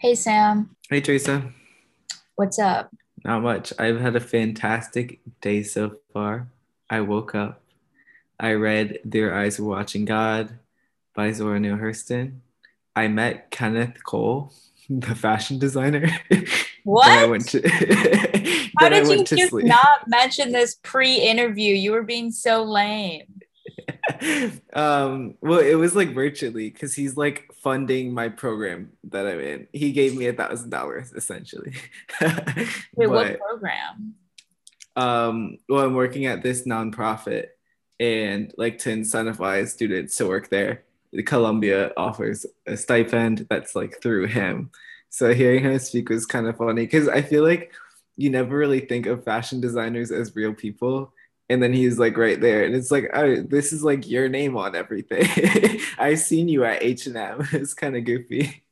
Hey, Sam. Hey, Teresa. What's up? Not much. I've had a fantastic day so far. I woke up. I read Their Eyes Were Watching God by Zora Neale Hurston. I met Kenneth Cole, the fashion designer. What? I went to, How did you just sleep. not mention this pre-interview? You were being so lame. Um, well, it was like virtually because he's like funding my program that I'm in. He gave me a thousand dollars essentially. Wait, what program? um well i'm working at this nonprofit and like to incentivize students to work there columbia offers a stipend that's like through him so hearing him speak was kind of funny because i feel like you never really think of fashion designers as real people and then he's like right there and it's like oh this is like your name on everything i've seen you at h&m it's kind of goofy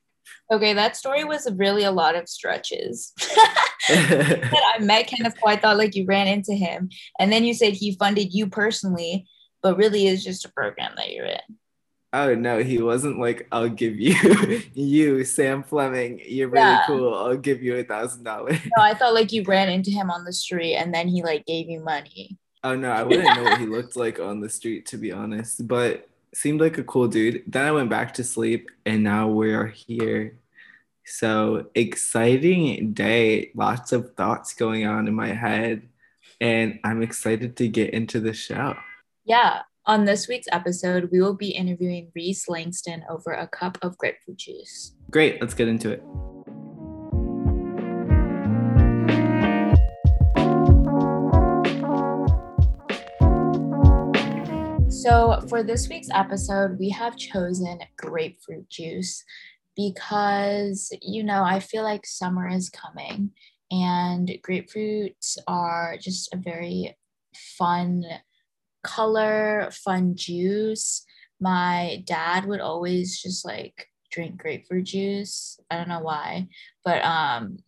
Okay, that story was really a lot of stretches. I met Kenneth I thought like you ran into him, and then you said he funded you personally, but really is just a program that you're in. Oh no, he wasn't like, I'll give you you, Sam Fleming, you're really Yeah. cool. I'll give you a thousand dollars. No, I thought like you ran into him on the street, and then he like gave you money. Oh no, I wouldn't know what he looked like on the street to be honest, but seemed like a cool dude. Then I went back to sleep and now we're here. So exciting day, lots of thoughts going on in my head, and I'm excited to get into the show. Yeah. On this week's episode, we will be interviewing Reese Langston over a cup of grapefruit juice. Great, let's get into it. So, for this week's episode, we have chosen grapefruit juice because, you know, I feel like summer is coming and grapefruits are just a very fun color, fun juice. My dad would always just like drink grapefruit juice. I don't know why, but um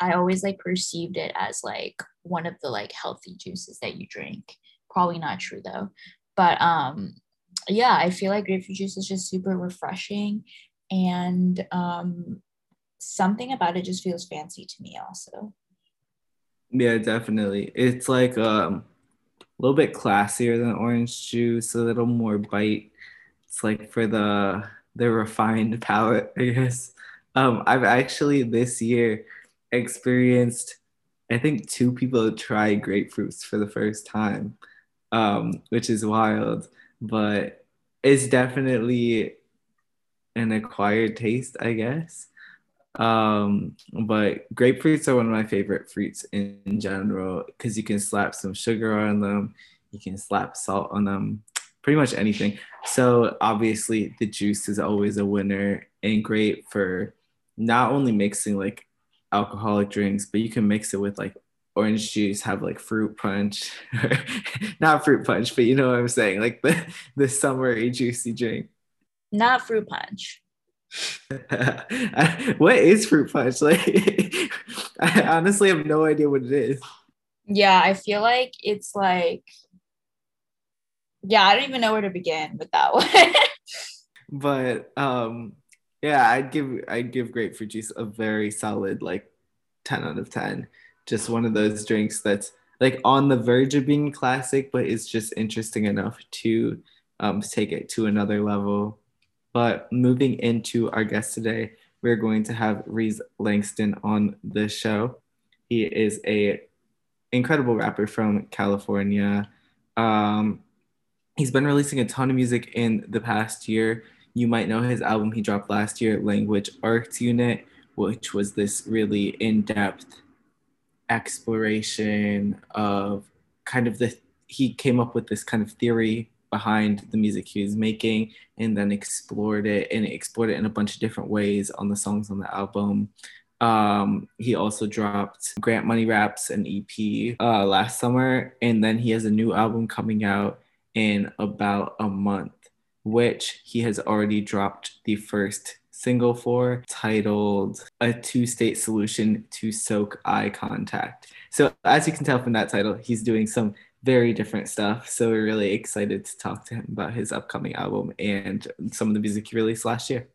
I always like perceived it as like one of the like healthy juices that you drink. Probably not true though but um yeah i feel like grapefruit juice is just super refreshing and um something about it just feels fancy to me also Yeah, definitely. It's like um a little bit classier than orange juice, a little more bite. It's like for the the refined palate, I guess. Um, I've actually this year experienced, I think two people try grapefruits for the first time, um, which is wild, but it's definitely an acquired taste, I guess. Um, but grapefruits are one of my favorite fruits in, in general because you can slap some sugar on them, you can slap salt on them, pretty much anything. So obviously the juice is always a winner and great for not only mixing like alcoholic drinks, but you can mix it with like orange juice, have like fruit punch, not fruit punch, but you know what I'm saying, like the the summery juicy drink. not fruit punch what is fruit punch? Like, I honestly have no idea what it is. yeah i feel like it's like yeah i don't even know where to begin with that one But um, yeah, I'd give I'd give grapefruit juice a very solid like ten out of ten. Just one of those drinks that's like on the verge of being classic, but it's just interesting enough to um, take it to another level. But moving into our guest today, we're going to have Reese Langston on the show. He is a incredible rapper from California. Um, he's been releasing a ton of music in the past year. You might know his album he dropped last year, Language Arts Unit, which was this really in-depth exploration of kind of the he came up with this kind of theory behind the music he was making and then explored it and explored it in a bunch of different ways on the songs on the album. Um, he also dropped grant money raps an ep uh, last summer and then he has a new album coming out in about a month which he has already dropped the first single for titled a two-state solution to soak eye contact. So as you can tell from that title he's doing some very different stuff. So we're really excited to talk to him about his upcoming album and some of the music he released last year.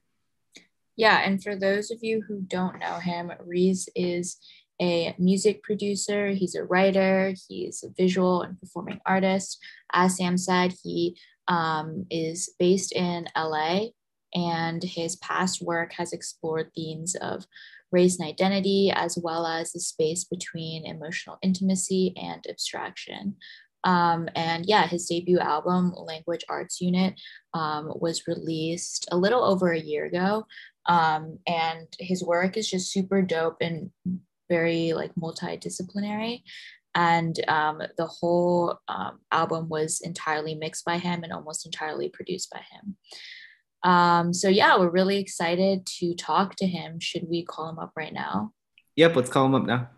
Yeah, and for those of you who don't know him, Reese is a music producer, he's a writer, he's a visual and performing artist. As Sam said, he um, is based in LA, and his past work has explored themes of race and identity, as well as the space between emotional intimacy and abstraction. Um, and yeah, his debut album, Language Arts Unit, um, was released a little over a year ago. Um, and his work is just super dope and very like multidisciplinary. And um, the whole um, album was entirely mixed by him and almost entirely produced by him. Um, so yeah, we're really excited to talk to him. Should we call him up right now? Yep, let's call him up now.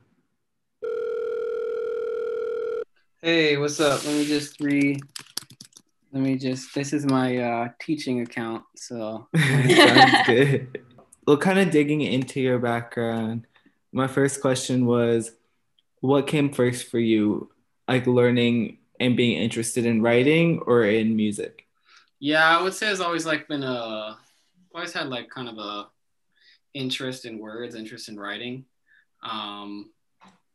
Hey, what's up? Let me just re. Let me just. This is my uh, teaching account, so. Sounds good. Well, kind of digging into your background. My first question was, what came first for you, like learning and being interested in writing or in music? Yeah, I would say it's always like been a. Always had like kind of a interest in words, interest in writing. Um,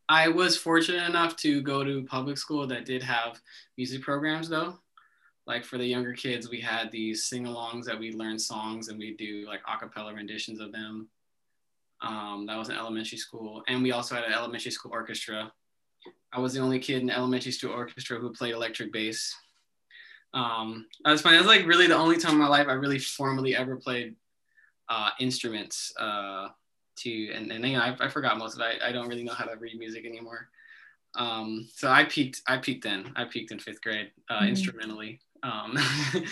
I was fortunate enough to go to public school that did have music programs though. Like for the younger kids, we had these sing-alongs that we learn songs and we do like a cappella renditions of them. Um, that was in elementary school. And we also had an elementary school orchestra. I was the only kid in elementary school orchestra who played electric bass. Um, that was funny. That was like really the only time in my life I really formally ever played uh, instruments. Uh, to and, and you know, I, I forgot most of it. I, I don't really know how to read music anymore. Um, so I peaked I peaked then. I peaked in fifth grade uh, mm-hmm. instrumentally. Um,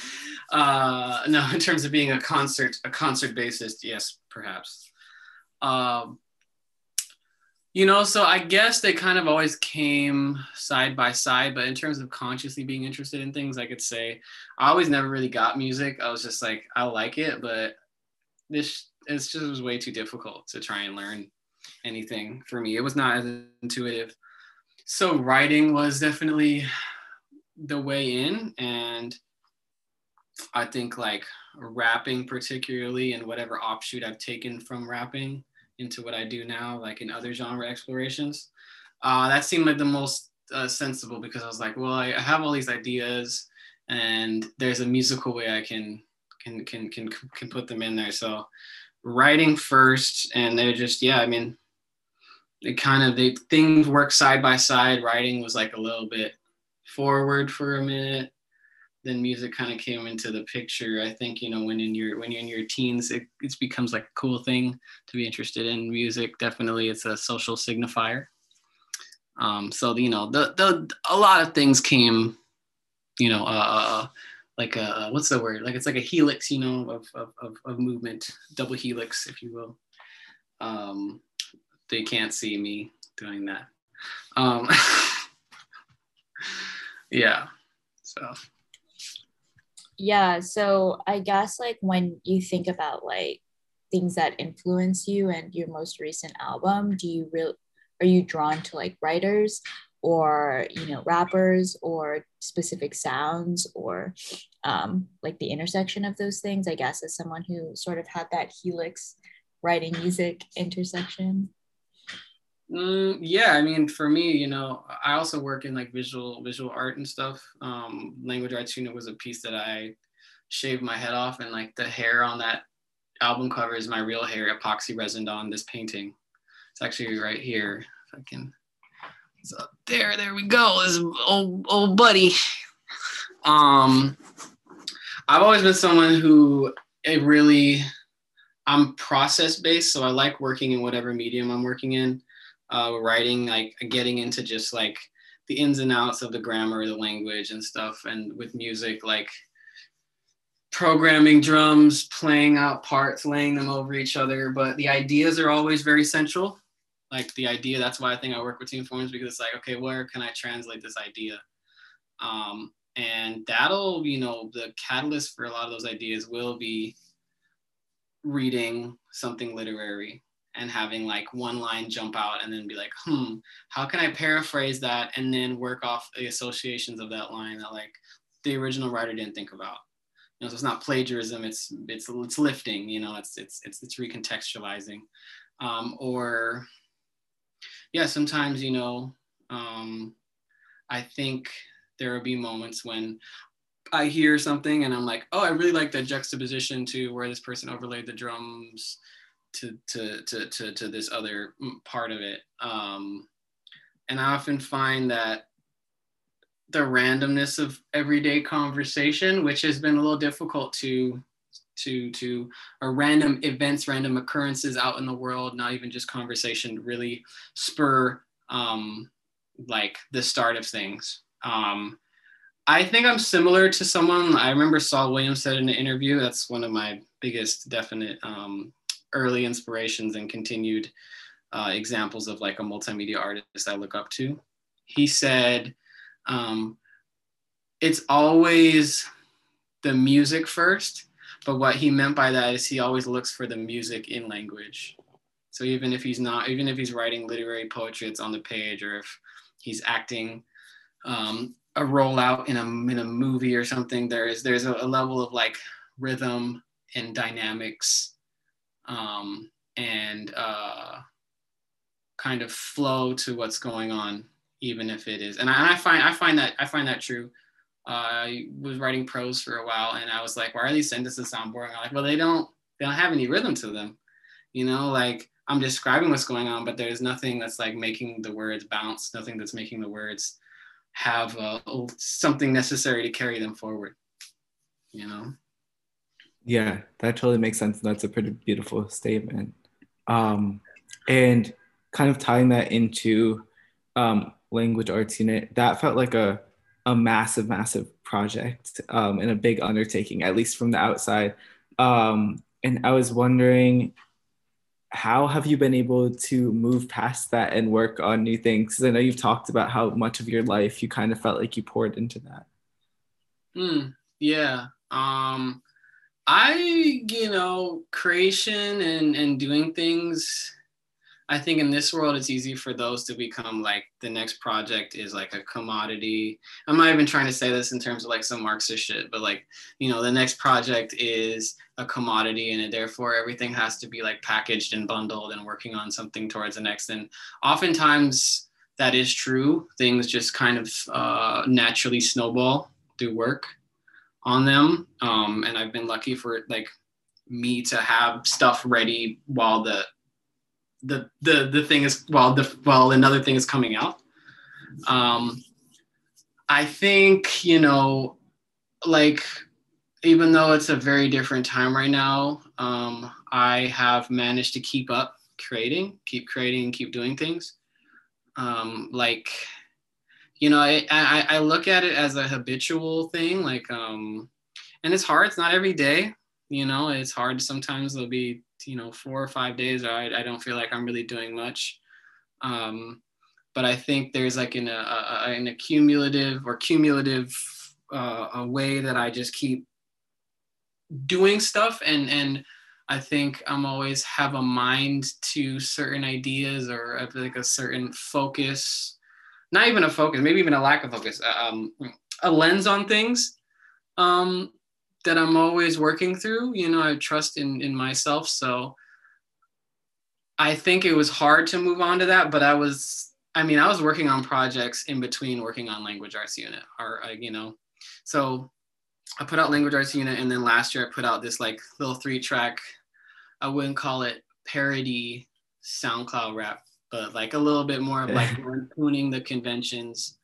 uh, no, in terms of being a concert a concert bassist, yes, perhaps. Um, you know, so I guess they kind of always came side by side, but in terms of consciously being interested in things, I could say I always never really got music. I was just like, I like it, but this it's just it was way too difficult to try and learn anything for me. It was not as intuitive. So writing was definitely the way in and I think like rapping particularly and whatever offshoot I've taken from rapping into what I do now, like in other genre explorations, uh, that seemed like the most uh, sensible because I was like, well, I have all these ideas and there's a musical way I can can can can can put them in there. So writing first and they're just yeah i mean it kind of they things work side by side. Writing was like a little bit forward for a minute then music kind of came into the picture. I think you know when in your when you're in your teens it, it becomes like a cool thing to be interested in music. Definitely it's a social signifier. Um, so you know the, the a lot of things came you know uh, uh, uh like a what's the word? Like it's like a helix you know of, of, of, of movement double helix if you will. Um, they can't see me doing that. Um, yeah so yeah so i guess like when you think about like things that influence you and your most recent album do you really are you drawn to like writers or you know rappers or specific sounds or um, like the intersection of those things? I guess as someone who sort of had that helix writing music intersection mm, yeah i mean for me you know i also work in like visual visual art and stuff um, language arts unit was a piece that i shaved my head off and like the hair on that album cover is my real hair epoxy resined on this painting it's actually right here if i can so there, there we go. This old old buddy. Um, I've always been someone who it really I'm process based, so I like working in whatever medium I'm working in. Uh, writing, like getting into just like the ins and outs of the grammar, the language, and stuff. And with music, like programming drums, playing out parts, laying them over each other. But the ideas are always very central like the idea. That's why I think I work with team forms because it's like, okay, where can I translate this idea? Um, and that'll, you know, the catalyst for a lot of those ideas will be reading something literary and having like one line jump out and then be like, hmm, how can I paraphrase that and then work off the associations of that line that like the original writer didn't think about. You know, so it's not plagiarism. It's it's it's lifting. You know, it's it's it's it's recontextualizing, um, or yeah, sometimes you know, um, I think there will be moments when I hear something and I'm like, oh, I really like that juxtaposition to where this person overlaid the drums to to to to, to this other part of it. Um, and I often find that the randomness of everyday conversation, which has been a little difficult to to to or random events, random occurrences out in the world, not even just conversation, really spur um, like the start of things. Um, I think I'm similar to someone I remember Saul Williams said in an interview. That's one of my biggest definite um, early inspirations and continued uh, examples of like a multimedia artist I look up to. He said, um, it's always the music first, but what he meant by that is he always looks for the music in language. So even if he's not, even if he's writing literary poetry, it's on the page, or if he's acting um, a rollout in a in a movie or something, there is there's a, a level of like rhythm and dynamics um, and uh, kind of flow to what's going on, even if it is. And I, I find I find that I find that true. Uh, I was writing prose for a while, and I was like, "Why are these sentences sound boring?" I'm like, "Well, they don't they don't have any rhythm to them, you know. Like I'm describing what's going on, but there's nothing that's like making the words bounce, nothing that's making the words have uh, something necessary to carry them forward, you know." Yeah, that totally makes sense. That's a pretty beautiful statement. Um, and kind of tying that into um, language arts unit, that felt like a, a massive, massive project um, and a big undertaking, at least from the outside. Um, and I was wondering, how have you been able to move past that and work on new things? Because I know you've talked about how much of your life you kind of felt like you poured into that. Mm, yeah. Um, I, you know, creation and, and doing things I think in this world, it's easy for those to become like the next project is like a commodity. I'm not even trying to say this in terms of like some Marxist shit, but like, you know, the next project is a commodity and therefore everything has to be like packaged and bundled and working on something towards the next. And oftentimes that is true. Things just kind of uh, naturally snowball through work on them. Um, and I've been lucky for like me to have stuff ready while the the the the thing is while the while another thing is coming out. Um, I think you know, like even though it's a very different time right now, um, I have managed to keep up creating, keep creating, keep doing things. Um, like, you know, I, I, I look at it as a habitual thing, like, um, and it's hard. It's not every day, you know, it's hard. Sometimes there'll be you know four or five days I, I don't feel like i'm really doing much um, but i think there's like an, a, a, an accumulative or cumulative uh, a way that i just keep doing stuff and and i think i'm always have a mind to certain ideas or like a certain focus not even a focus maybe even a lack of focus uh, um, a lens on things um, that I'm always working through. You know, I trust in in myself. So I think it was hard to move on to that, but I was I mean, I was working on projects in between working on language arts unit or uh, you know. So I put out language arts unit and then last year I put out this like little three track I wouldn't call it parody SoundCloud rap, but like a little bit more of like tuning the conventions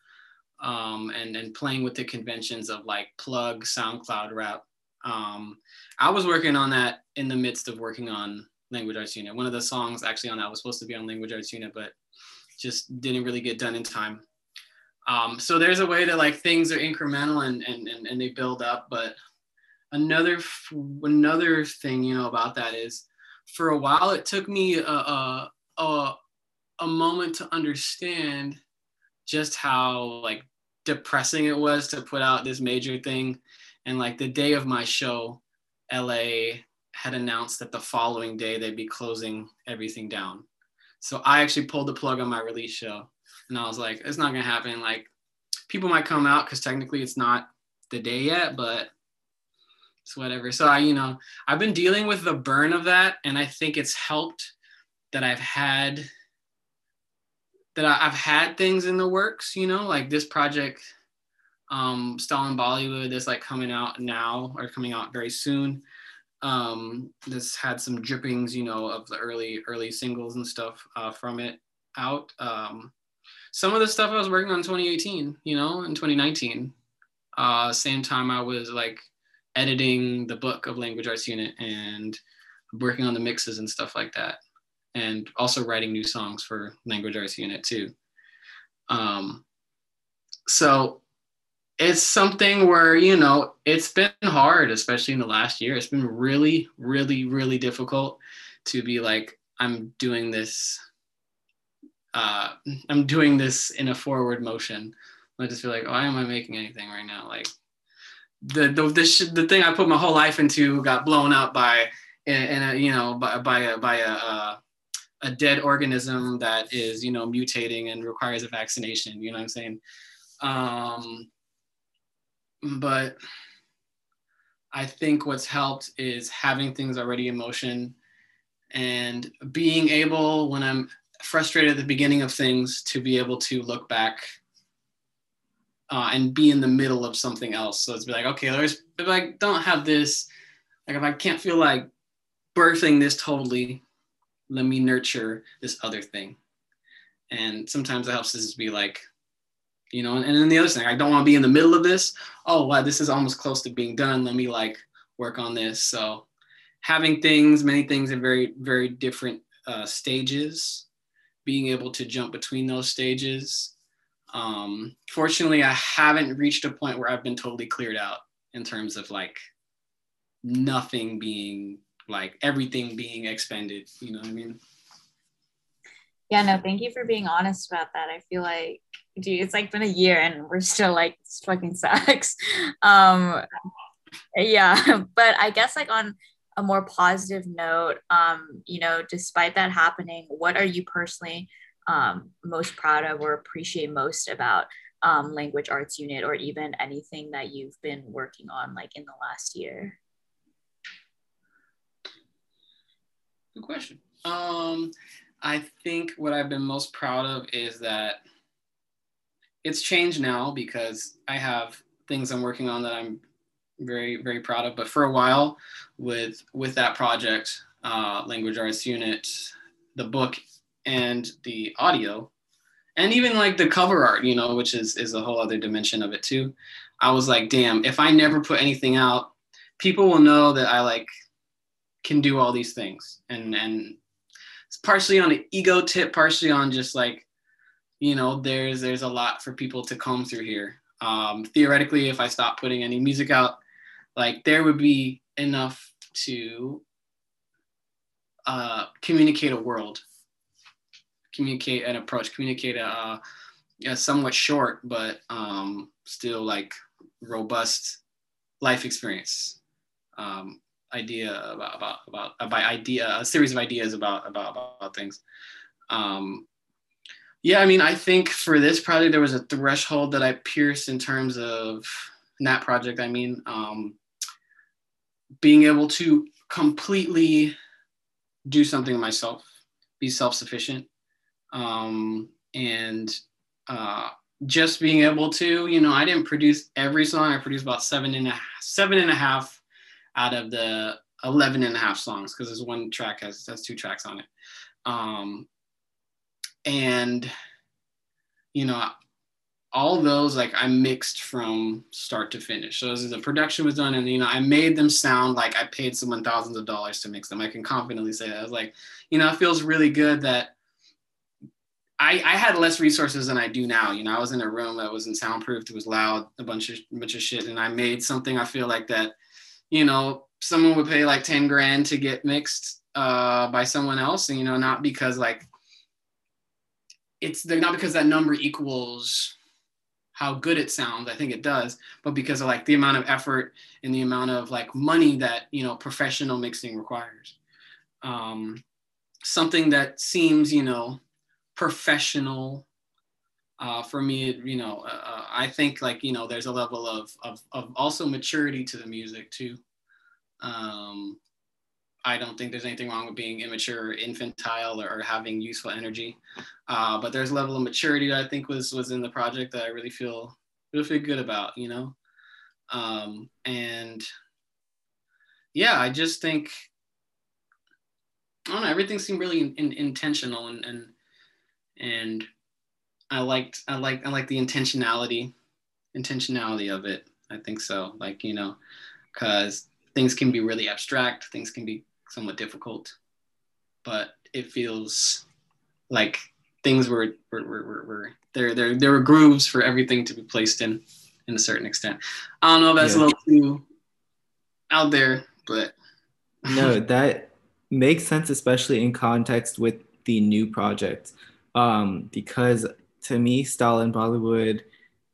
um, and and playing with the conventions of like plug SoundCloud rap. Um, I was working on that in the midst of working on Language Arts Unit. One of the songs actually on that was supposed to be on Language Arts Unit, but just didn't really get done in time. Um, so there's a way that like things are incremental and, and, and, and they build up. But another another thing you know about that is for a while it took me a, a, a, a moment to understand just how like depressing it was to put out this major thing. And like the day of my show, LA had announced that the following day they'd be closing everything down. So I actually pulled the plug on my release show. And I was like, it's not gonna happen. Like people might come out because technically it's not the day yet, but it's whatever. So I, you know, I've been dealing with the burn of that, and I think it's helped that I've had that I, have had things in the works. You know, like this project, um, Stalin Bollywood, that's like coming out now or coming out very soon. Um, this had some drippings, you know, of the early early singles and stuff uh, from it out. Um, some of the stuff I was working on 2018, you know, in 2019. Uh, same time I was like editing the book of Language Arts Unit and working on the mixes and stuff like that. And also writing new songs for Language Arts Unit too. Um, so it's something where, you know, it's been hard, especially in the last year. It's been really, really, really difficult to be like, I'm doing this. Uh, I'm doing this in a forward motion. I just feel like, why am I making anything right now? Like, the the the, the thing I put my whole life into got blown up by and a you know by by a by a, a a dead organism that is you know mutating and requires a vaccination. You know what I'm saying? Um, but I think what's helped is having things already in motion and being able when I'm frustrated at the beginning of things to be able to look back uh, and be in the middle of something else. So it's be like, okay, there's if I don't have this, like if I can't feel like birthing this totally, let me nurture this other thing. And sometimes it helps us be like, you know, and, and then the other thing, I don't want to be in the middle of this. Oh, wow, this is almost close to being done. Let me like work on this. So having things, many things in very, very different uh, stages, being able to jump between those stages um, fortunately, I haven't reached a point where I've been totally cleared out in terms of like nothing being like everything being expended. You know what I mean? Yeah, no, thank you for being honest about that. I feel like, dude, it's like been a year and we're still like, this fucking sucks. Um, yeah, but I guess like on a more positive note, um, you know, despite that happening, what are you personally um, most proud of or appreciate most about um, language arts unit or even anything that you've been working on like in the last year good question. Um, i think what i've been most proud of is that it's changed now because i have things i'm working on that i'm very very proud of. But for a while with with that project uh, language arts unit the book and the audio and even like the cover art you know which is is a whole other dimension of it too i was like damn if i never put anything out people will know that i like can do all these things. And and it's partially on an ego tip partially on just like you know there's there's a lot for people to comb through here. Um theoretically if i stop putting any music out like there would be enough to uh communicate a world communicate an approach, communicate a, a, a somewhat short but um, still like robust life experience. Um, idea about about about about idea a series of ideas about about about things. Um, yeah, I mean, I think for this project there was a threshold that I pierced in terms of in that project. I mean, um, being able to completely do something myself, be self-sufficient, um, and uh, just being able to, you know, I didn't produce every song. I produced about seven and a seven and a half out of the 11 and a half songs because there's one track has has two tracks on it. Um, and you know, all those like I mixed from start to finish. So the production was done, and you know, I made them sound like I paid someone thousands of dollars to mix them. I can confidently say that. I was like, you know, it feels really good that I, I had less resources than I do now. You know, I was in a room that wasn't soundproofed, it was loud, a bunch of bunch of shit, and I made something. I feel like that, you know, someone would pay like ten grand to get mixed uh, by someone else, and you know, not because like it's the not because that number equals how good it sounds. I think it does, but because of like the amount of effort and the amount of like money that you know professional mixing requires. Um, something that seems, you know, professional uh, for me you know uh, uh, i think like you know there's a level of, of, of also maturity to the music too Um, I don't think there's anything wrong with being immature, or infantile, or, or having useful energy. Uh, but there's a level of maturity that I think was was in the project that I really feel really feel good about, you know. Um, and yeah, I just think I don't know. Everything seemed really in, in, intentional, and and and I liked I like I like the intentionality intentionality of it. I think so. Like you know, because things can be really abstract, things can be somewhat difficult, but it feels like things were were, were, were, were there there there were grooves for everything to be placed in in a certain extent. I don't know if that's yeah. a little too out there, but no, that makes sense, especially in context with the new project, um, because to me, Stalin Bollywood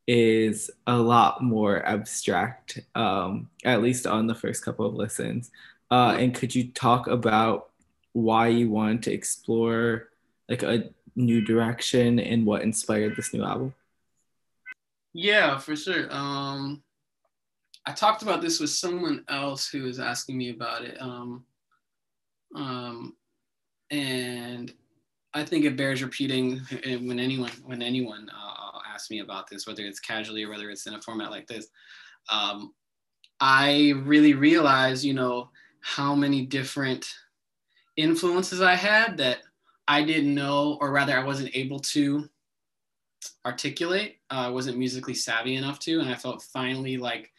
is a lot more abstract, um, at least on the first couple of listens. Uh, and could you talk about why you wanted to explore like a new direction and what inspired this new album? Yeah, for sure. Um, I talked about this with someone else who was asking me about it. Um, um, and I think it bears repeating when anyone when anyone uh, asks me about this, whether it's casually or whether it's in a format like this. Um, I really realized, you know, how many different influences I had that I didn't know, or rather, I wasn't able to articulate. Uh, I wasn't musically savvy enough to, and I felt finally like,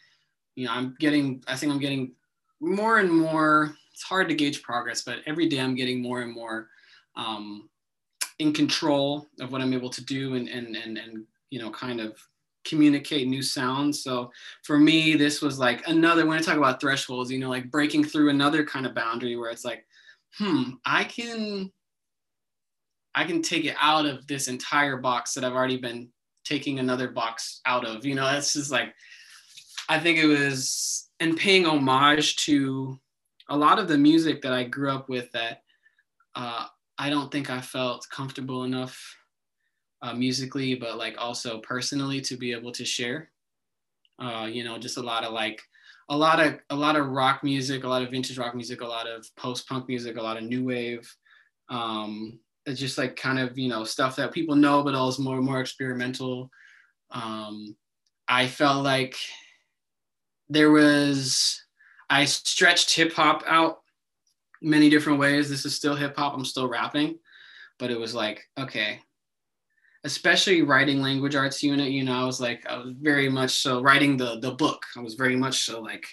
you know, I'm getting. I think I'm getting more and more. It's hard to gauge progress, but every day I'm getting more and more um, in control of what I'm able to do, and and and and you know, kind of communicate new sounds. So for me, this was like another, when I talk about thresholds, you know, like breaking through another kind of boundary where it's like, hmm, I can, I can take it out of this entire box that I've already been taking another box out of, you know, it's just like, I think it was, and paying homage to a lot of the music that I grew up with that uh, I don't think I felt comfortable enough uh, musically, but like also personally to be able to share. Uh, you know, just a lot of like a lot of a lot of rock music, a lot of vintage rock music, a lot of post punk music, a lot of new wave. Um, it's just like kind of you know stuff that people know, but also more more experimental. Um, I felt like there was I stretched hip hop out many different ways. This is still hip hop. I'm still rapping, but it was like okay, especially writing language arts unit, you know, I was like, I was very much so writing the the book. I was very much so like,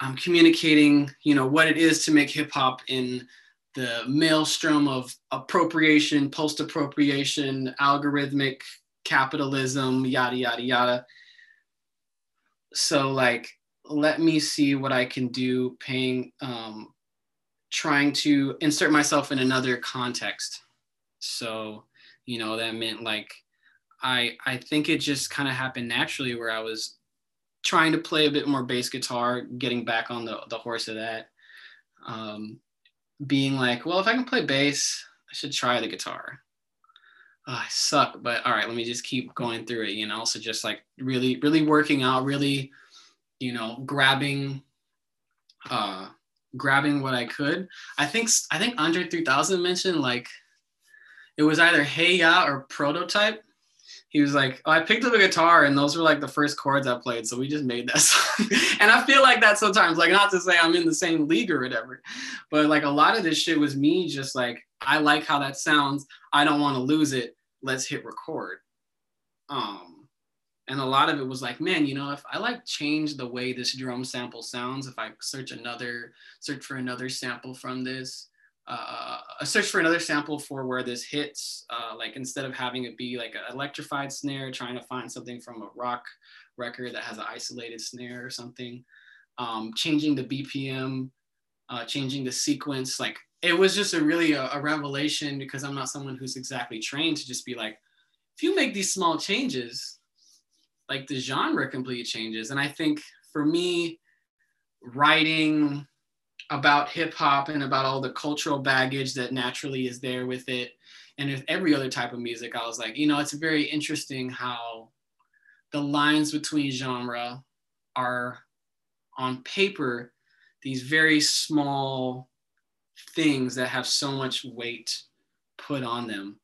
I'm communicating, you know, what it is to make hip hop in the maelstrom of appropriation, post appropriation, algorithmic capitalism, yada yada yada. So like, let me see what I can do, paying, um, trying to insert myself in another context. So you know that meant like i i think it just kind of happened naturally where i was trying to play a bit more bass guitar getting back on the, the horse of that um, being like well if i can play bass i should try the guitar oh, i suck but all right let me just keep going through it you know so just like really really working out really you know grabbing uh grabbing what i could i think i think andre 3000 mentioned like it was either Hey Ya or Prototype. He was like, oh, I picked up a guitar and those were like the first chords I played. So we just made that song. and I feel like that sometimes, like not to say I'm in the same league or whatever, but like a lot of this shit was me just like, I like how that sounds. I don't want to lose it. Let's hit record. Um, and a lot of it was like, man, you know, if I like change the way this drum sample sounds, if I search another, search for another sample from this, uh, a search for another sample for where this hits, uh, like instead of having it be like an electrified snare, trying to find something from a rock record that has an isolated snare or something, um, changing the BPM, uh, changing the sequence. Like it was just a really a, a revelation because I'm not someone who's exactly trained to just be like, if you make these small changes, like the genre completely changes. And I think for me, writing about hip hop and about all the cultural baggage that naturally is there with it. And with every other type of music, I was like, you know, it's very interesting how the lines between genre are on paper these very small things that have so much weight put on them.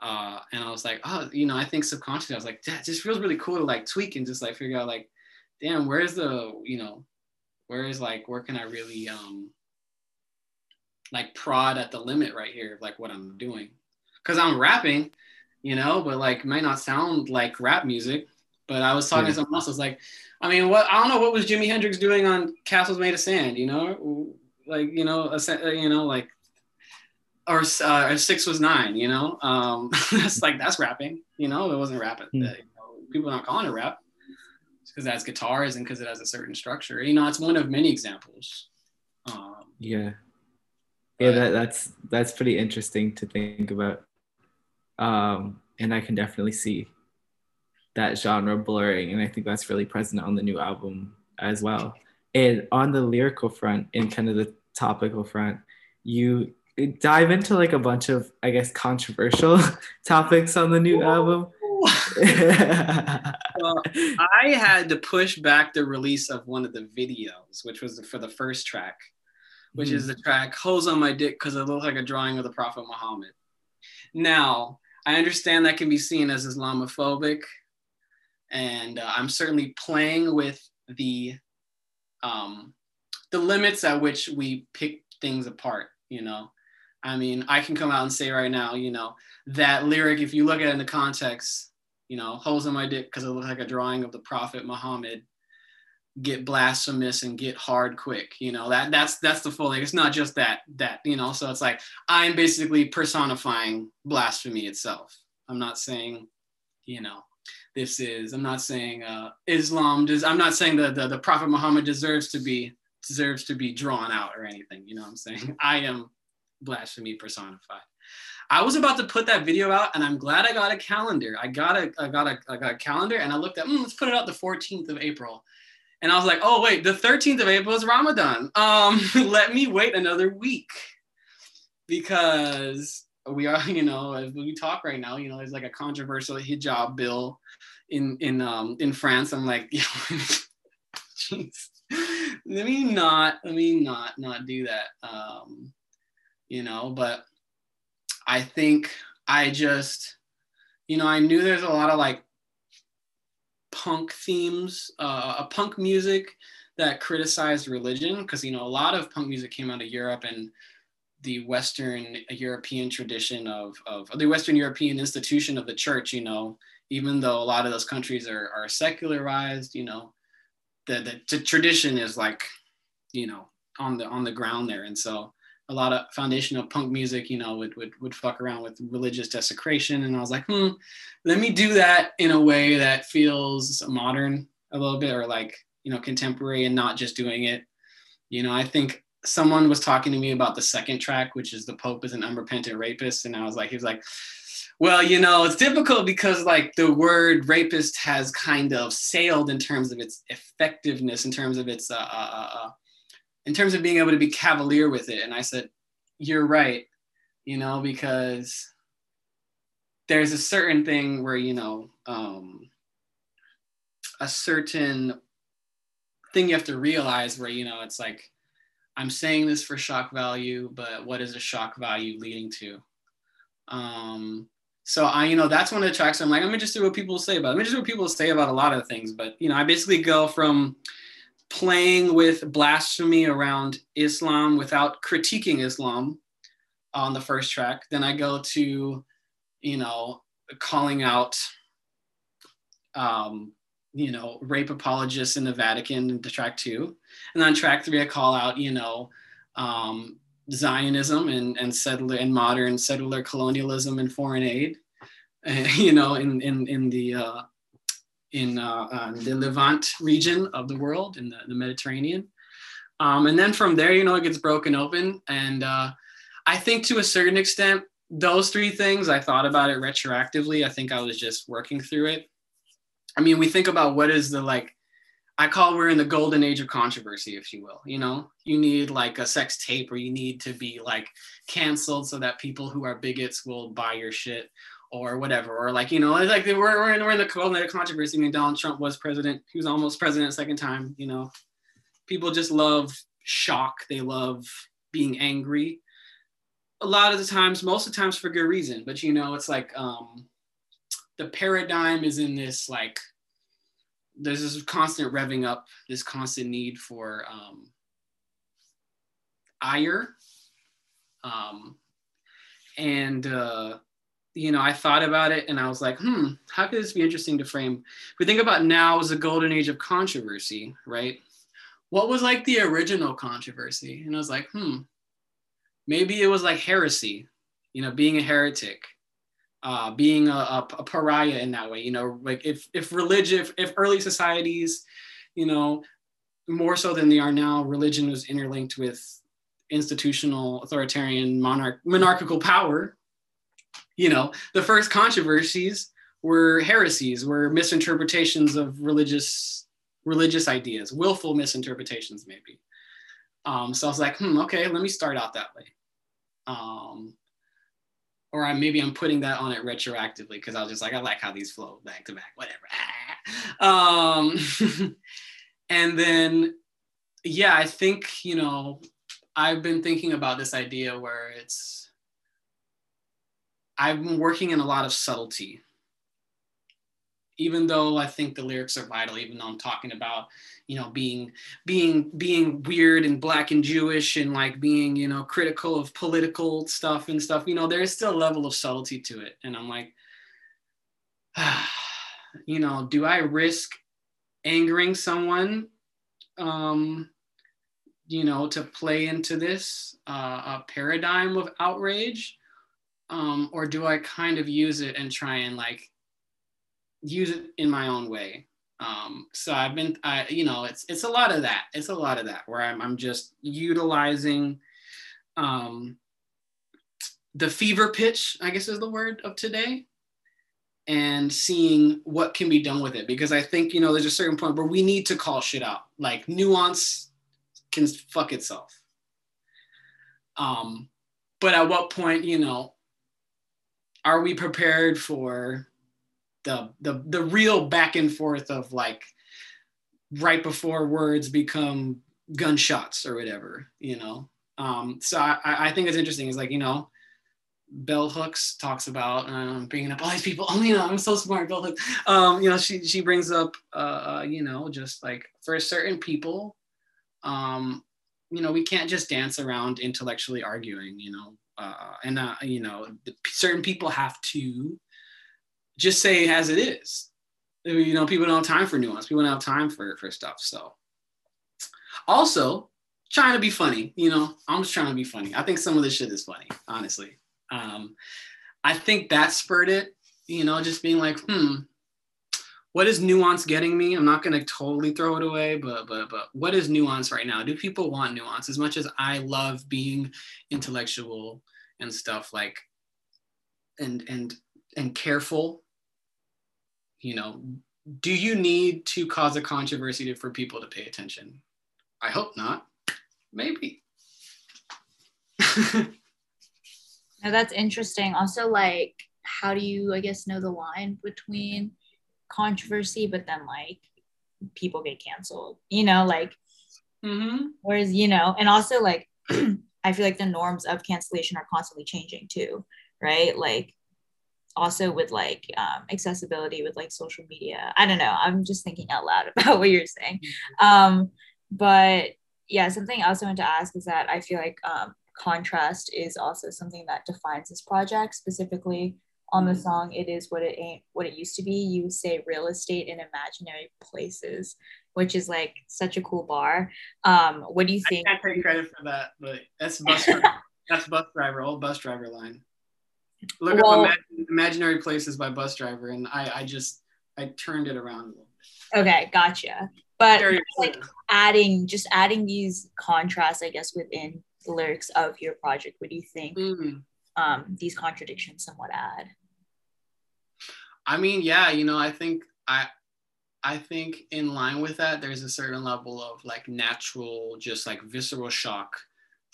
Uh, and I was like, oh, you know, I think subconsciously, I was like, that just feels really cool to like tweak and just like figure out like, damn, where's the, you know, where is like, where can I really um like prod at the limit right here of like what I'm doing? Cause I'm rapping, you know, but like might not sound like rap music. But I was talking yeah. to someone else, I was like, I mean, what I don't know what was Jimi Hendrix doing on Castles Made of Sand, you know? Like, you know, a, you know, like or uh, six was nine, you know, um, that's like that's rapping, you know, it wasn't rapping. Mm. You know, people are not calling it rap because it has guitars and because it has a certain structure. You know, it's one of many examples. Um, yeah, yeah, that, that's that's pretty interesting to think about, um, and I can definitely see that genre blurring, and I think that's really present on the new album as well. And on the lyrical front, and kind of the topical front, you dive into like a bunch of I guess controversial topics on the new album. well, I had to push back the release of one of the videos, which was for the first track, which mm. is hmm. the track "Holes on My Dick" because it looks like a drawing of the Prophet Muhammad. Now, I understand that can be seen as Islamophobic, and uh, I'm certainly playing with the um, the limits at which we pick things apart. You know, I mean, I can come out and say right now, you know, that lyric, if you look at it in the context, you know, holes in my dick because it looks like a drawing of the Prophet Muhammad, get blasphemous and get hard quick. You know, that that's that's the full thing. It's not just that that, you know, so it's like I'm basically personifying blasphemy itself. I'm not saying, you know, this is, I'm not saying uh Islam does I'm not saying that the, the Prophet Muhammad deserves to be deserves to be drawn out or anything. You know what I'm saying? I am blasphemy personified. I was about to put that video out, and I'm glad I got a calendar. I got a, I got a, I got a calendar, and I looked at, mm, let's put it out the 14th of April, and I was like, oh wait, the 13th of April is Ramadan. Um, let me wait another week because we are, you know, as we talk right now, you know, there's like a controversial hijab bill in in um in France. I'm like, jeez, let me not, let me not not do that. Um, you know, but I think I just, you know, I knew there's a lot of like punk themes, uh, a punk music that criticized religion because, you know, a lot of punk music came out of Europe and the Western European tradition of, of the Western European institution of the church, you know, even though a lot of those countries are, are secularized, you know, the, the, the tradition is like, you know, on the on the ground there. And so a lot of foundational punk music, you know, would, would, would fuck around with religious desecration. And I was like, hmm, let me do that in a way that feels modern a little bit or like, you know, contemporary and not just doing it. You know, I think someone was talking to me about the second track, which is The Pope is an Unrepentant Rapist. And I was like, he was like, well, you know, it's difficult because like the word rapist has kind of sailed in terms of its effectiveness, in terms of its uh, uh, uh, in terms of being able to be cavalier with it. And I said, You're right, you know, because there's a certain thing where, you know, um, a certain thing you have to realize where, you know, it's like, I'm saying this for shock value, but what is a shock value leading to? Um, so I, you know, that's one of the tracks I'm like, I'm interested in what people say about. It. I'm interested in what people say about a lot of things, but you know, I basically go from playing with blasphemy around Islam without critiquing Islam on the first track. Then I go to, you know, calling out, um, you know, rape apologists in the Vatican into track two. And then track three, I call out, you know, um, Zionism and, and settler and modern settler colonialism and foreign aid, you know, in, in, in the, uh, in uh, uh, the Levant region of the world, in the, the Mediterranean. Um, and then from there, you know, it gets broken open. And uh, I think to a certain extent, those three things, I thought about it retroactively. I think I was just working through it. I mean, we think about what is the like, I call we're in the golden age of controversy, if you will. You know, you need like a sex tape or you need to be like canceled so that people who are bigots will buy your shit or whatever, or like you know, like we're we're in, we're in the controversy. I mean, Donald Trump was president; he was almost president second time. You know, people just love shock. They love being angry. A lot of the times, most of the times for good reason. But you know, it's like um, the paradigm is in this like there's this constant revving up, this constant need for um, ire. Um, and uh, you know, I thought about it and I was like, hmm, how could this be interesting to frame? If we think about now as a golden age of controversy, right? What was like the original controversy? And I was like, hmm, maybe it was like heresy, you know, being a heretic, uh, being a, a, a pariah in that way. You know, like if if religion, if, if early societies, you know, more so than they are now, religion was interlinked with institutional authoritarian monarch monarchical power you know, the first controversies were heresies, were misinterpretations of religious religious ideas, willful misinterpretations, maybe. Um, so I was like, hmm, okay, let me start out that way. Um, or I, maybe I'm putting that on it retroactively because I was just like, I like how these flow back to back, whatever. Um, and then, yeah, I think, you know, I've been thinking about this idea where it's, I've been working in a lot of subtlety. Even though I think the lyrics are vital, even though I'm talking about, you know, being being being weird and black and Jewish and like being, you know, critical of political stuff and stuff, you know, there's still a level of subtlety to it. And I'm like, ah, you know, do I risk angering someone um, you know, to play into this uh, paradigm of outrage? Um, or do I kind of use it and try and like use it in my own way? Um, so I've been, I, you know, it's it's a lot of that. It's a lot of that where I'm I'm just utilizing um, the fever pitch, I guess is the word of today, and seeing what can be done with it. Because I think you know there's a certain point where we need to call shit out. Like nuance can fuck itself. Um, but at what point, you know, are we prepared for the the the real back and forth of like right before words become gunshots or whatever, you know? Um, so I, I think it's interesting. It's like, you know, Bell Hooks talks about um, bringing up all these people. Oh, you know, I'm so smart, Bell Hooks. Um, you know, she she brings up, uh, uh, you know, just like for certain people, um, you know, we can't just dance around intellectually arguing. You know, uh, and uh, you know certain people have to just say as it is. You know people don't have time for nuance. People don't have time for for stuff. So also trying to be funny you know i'm just trying to be funny. I think some of this shit is funny honestly. Um i think that spurred it you know just being like hmm what is nuance getting me? I'm not going to totally throw it away, but but but what is nuance right now? Do people want nuance as much as I love being intellectual and stuff like and and and careful? You know, do you need to cause a controversy to, for people to pay attention? I hope not. Maybe. now that's interesting. Also, like, how do you, I guess, know the line between controversy, but then like people get canceled, you know, like mm-hmm. whereas, you know, and also like I feel like the norms of cancellation are constantly changing too, right? Like also with like um, accessibility with like social media. I don't know. I'm just thinking out loud about what you're saying. Mm-hmm. Um, but yeah, something else I want to ask is that I feel like um, contrast is also something that defines this project specifically on the song it is what it ain't what it used to be. You say real estate in imaginary places which is like such a cool bar. Um what do you think i can't take credit for that but that's Busdriver that's Busdriver old Busdriver line. Look well, up Imag- imaginary places by Busdriver and i i just i turned it around a little bit. Okay gotcha. But like adding just adding these contrasts i guess within the lyrics of your project what do you think mm. um, these contradictions somewhat add? I mean, yeah, you know, I think I I think in line with that, there's a certain level of like natural, just like visceral shock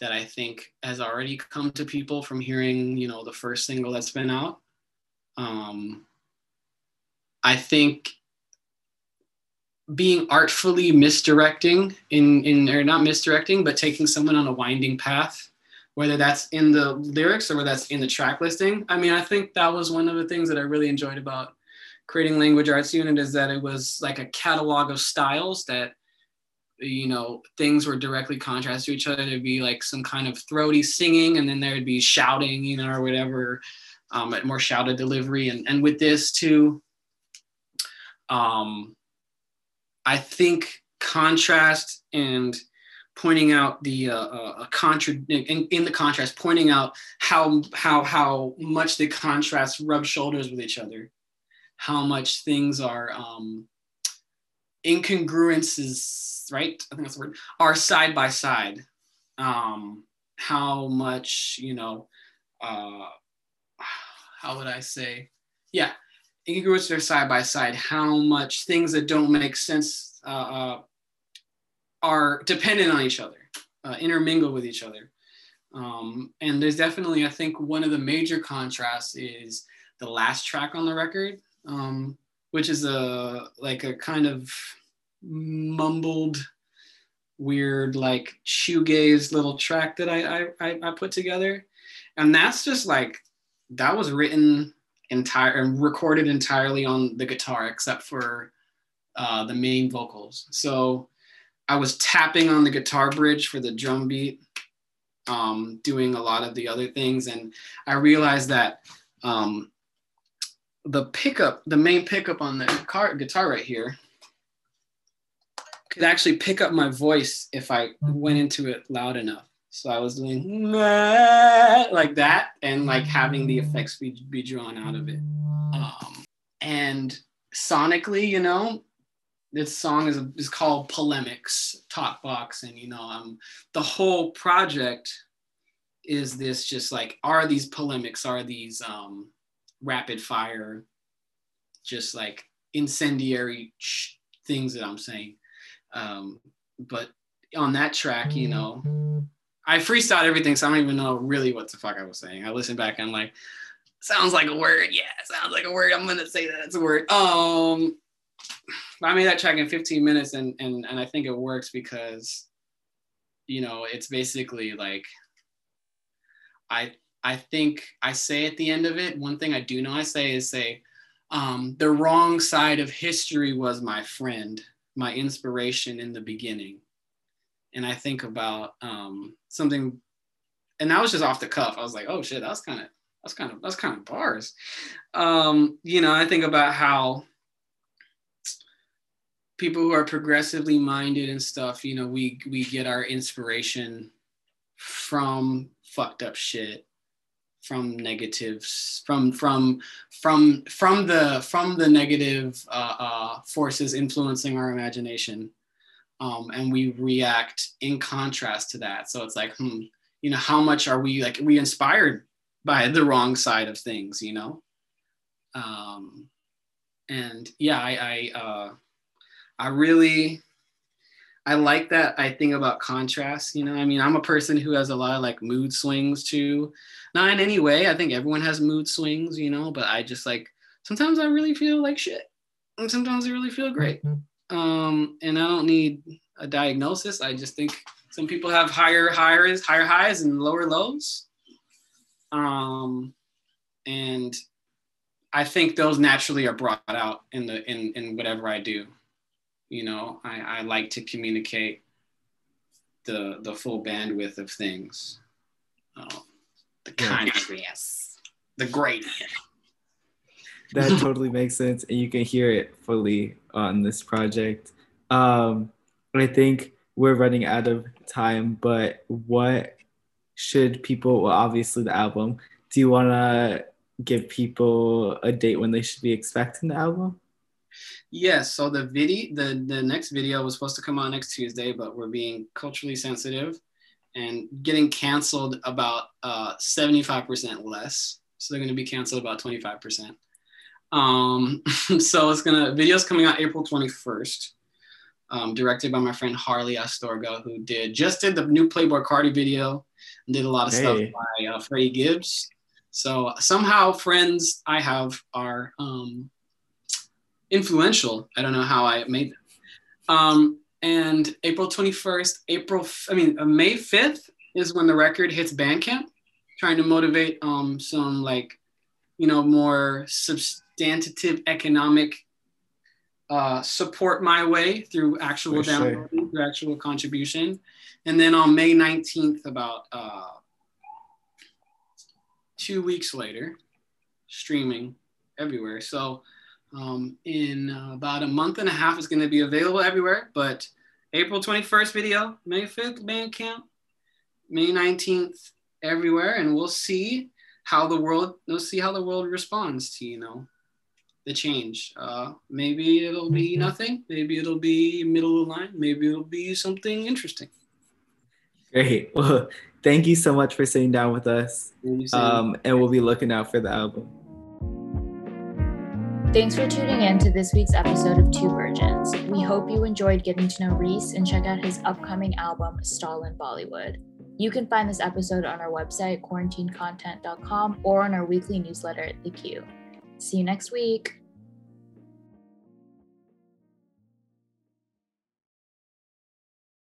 that I think has already come to people from hearing, you know, the first single that's been out. Um, I think being artfully misdirecting in in or not misdirecting, but taking someone on a winding path, whether that's in the lyrics or whether that's in the track listing. I mean, I think that was one of the things that I really enjoyed about creating language arts unit is that it was like a catalog of styles that you know things were directly contrast to each other there'd be like some kind of throaty singing and then there'd be shouting you know or whatever um, more shouted delivery and, and with this too um, i think contrast and pointing out the uh, uh, contra in, in the contrast pointing out how how how much the contrasts rub shoulders with each other how much things are um, incongruences, right? I think that's the word, are side by side. Um, how much, you know, uh, how would I say? Yeah, incongruences are side by side. How much things that don't make sense uh, uh, are dependent on each other, uh, intermingle with each other. Um, and there's definitely, I think, one of the major contrasts is the last track on the record, um, which is a like a kind of mumbled weird like shoegaze little track that I, I I put together, and that's just like that was written entire and recorded entirely on the guitar except for uh, the main vocals. So I was tapping on the guitar bridge for the drum beat, um, doing a lot of the other things, and I realized that um, the pickup, the main pickup on the car, guitar right here, could actually pick up my voice if I went into it loud enough. So I was doing like that and like having the effects be, be drawn out of it. Um, and sonically, you know, this song is, is called Polemics, Talk Box. And, you know, um, the whole project is this just like, are these polemics, are these um, rapid fire, just like incendiary things that I'm saying? Um, but on that track, you know, I freestyled everything, so I don't even know really what the fuck I was saying. I listened back and I'm like, sounds like a word. Yeah, sounds like a word. I'm gonna say that it's a word. Um, I made that track in 15 minutes, and and and I think it works because, you know, it's basically like, I I think I say at the end of it. One thing I do know I say is say, um, the wrong side of history was my friend my inspiration in the beginning. And I think about um, something, and that was just off the cuff. I was like, oh shit, that's kind of that's kind of that's kind of bars. Um, you know, I think about how people who are progressively minded and stuff, you know, we we get our inspiration from fucked up shit from negatives from from from from the from the negative uh, uh, forces influencing our imagination. Um, and we react in contrast to that. So it's like hmm you know how much are we like we inspired by the wrong side of things you know? Um, and yeah i i uh, i really I like that I think about contrast. You know, I mean, I'm a person who has a lot of like mood swings too. Not in any way. I think everyone has mood swings, you know, but I just like sometimes I really feel like shit. And sometimes I really feel great. Mm-hmm. Um, and I don't need a diagnosis. I just think some people have higher highs, higher highs and lower lows. Um, and I think those naturally are brought out in the in in whatever I do you know I, I like to communicate the the full bandwidth of things. Oh, the contrast the gradient. That totally makes sense and you can hear it fully on this project. Um i think we're running out of time but what should people well obviously the album do you want to give people a date when they should be expecting the album Yes. So the video, the the next video was supposed to come out next Tuesday, but we're being culturally sensitive and getting canceled about uh, 75% less. So they're going to be canceled about 25%. Um, so it's gonna videos coming out April 21st. Um, directed by my friend Harley Astorga, who did just did the new Playboi Carti video and did a lot of hey. stuff by uh, Freddie Gibbs. So somehow friends I have are um, influential. I don't know how I made Um, and April 21st, April, I mean, uh, May 5th is when the record hits Bandcamp, trying to motivate um, some like, you know, more substantive economic uh, support my way through actual downloading, through actual contribution. And then on May 19th, about uh, two weeks later, streaming everywhere. So um, in uh, about a month and a half, it's going to be available everywhere. But April 21st video, May 5th Bandcamp, May 19th everywhere, and we'll see how the world we'll see how the world responds to you know the change. Uh, maybe it'll be Mhm. nothing. Maybe it'll be middle of the line. Maybe it'll be something interesting. Great. Well, thank you so much for sitting down with us. Um, and we'll be looking out for the album. Thanks for tuning in to this week's episode of Two Virgins. We hope you enjoyed getting to know Reese and check out his upcoming album, Stalin Bollywood. You can find this episode on our website, quarantinecontent.com, or on our weekly newsletter, The Q. See you next week.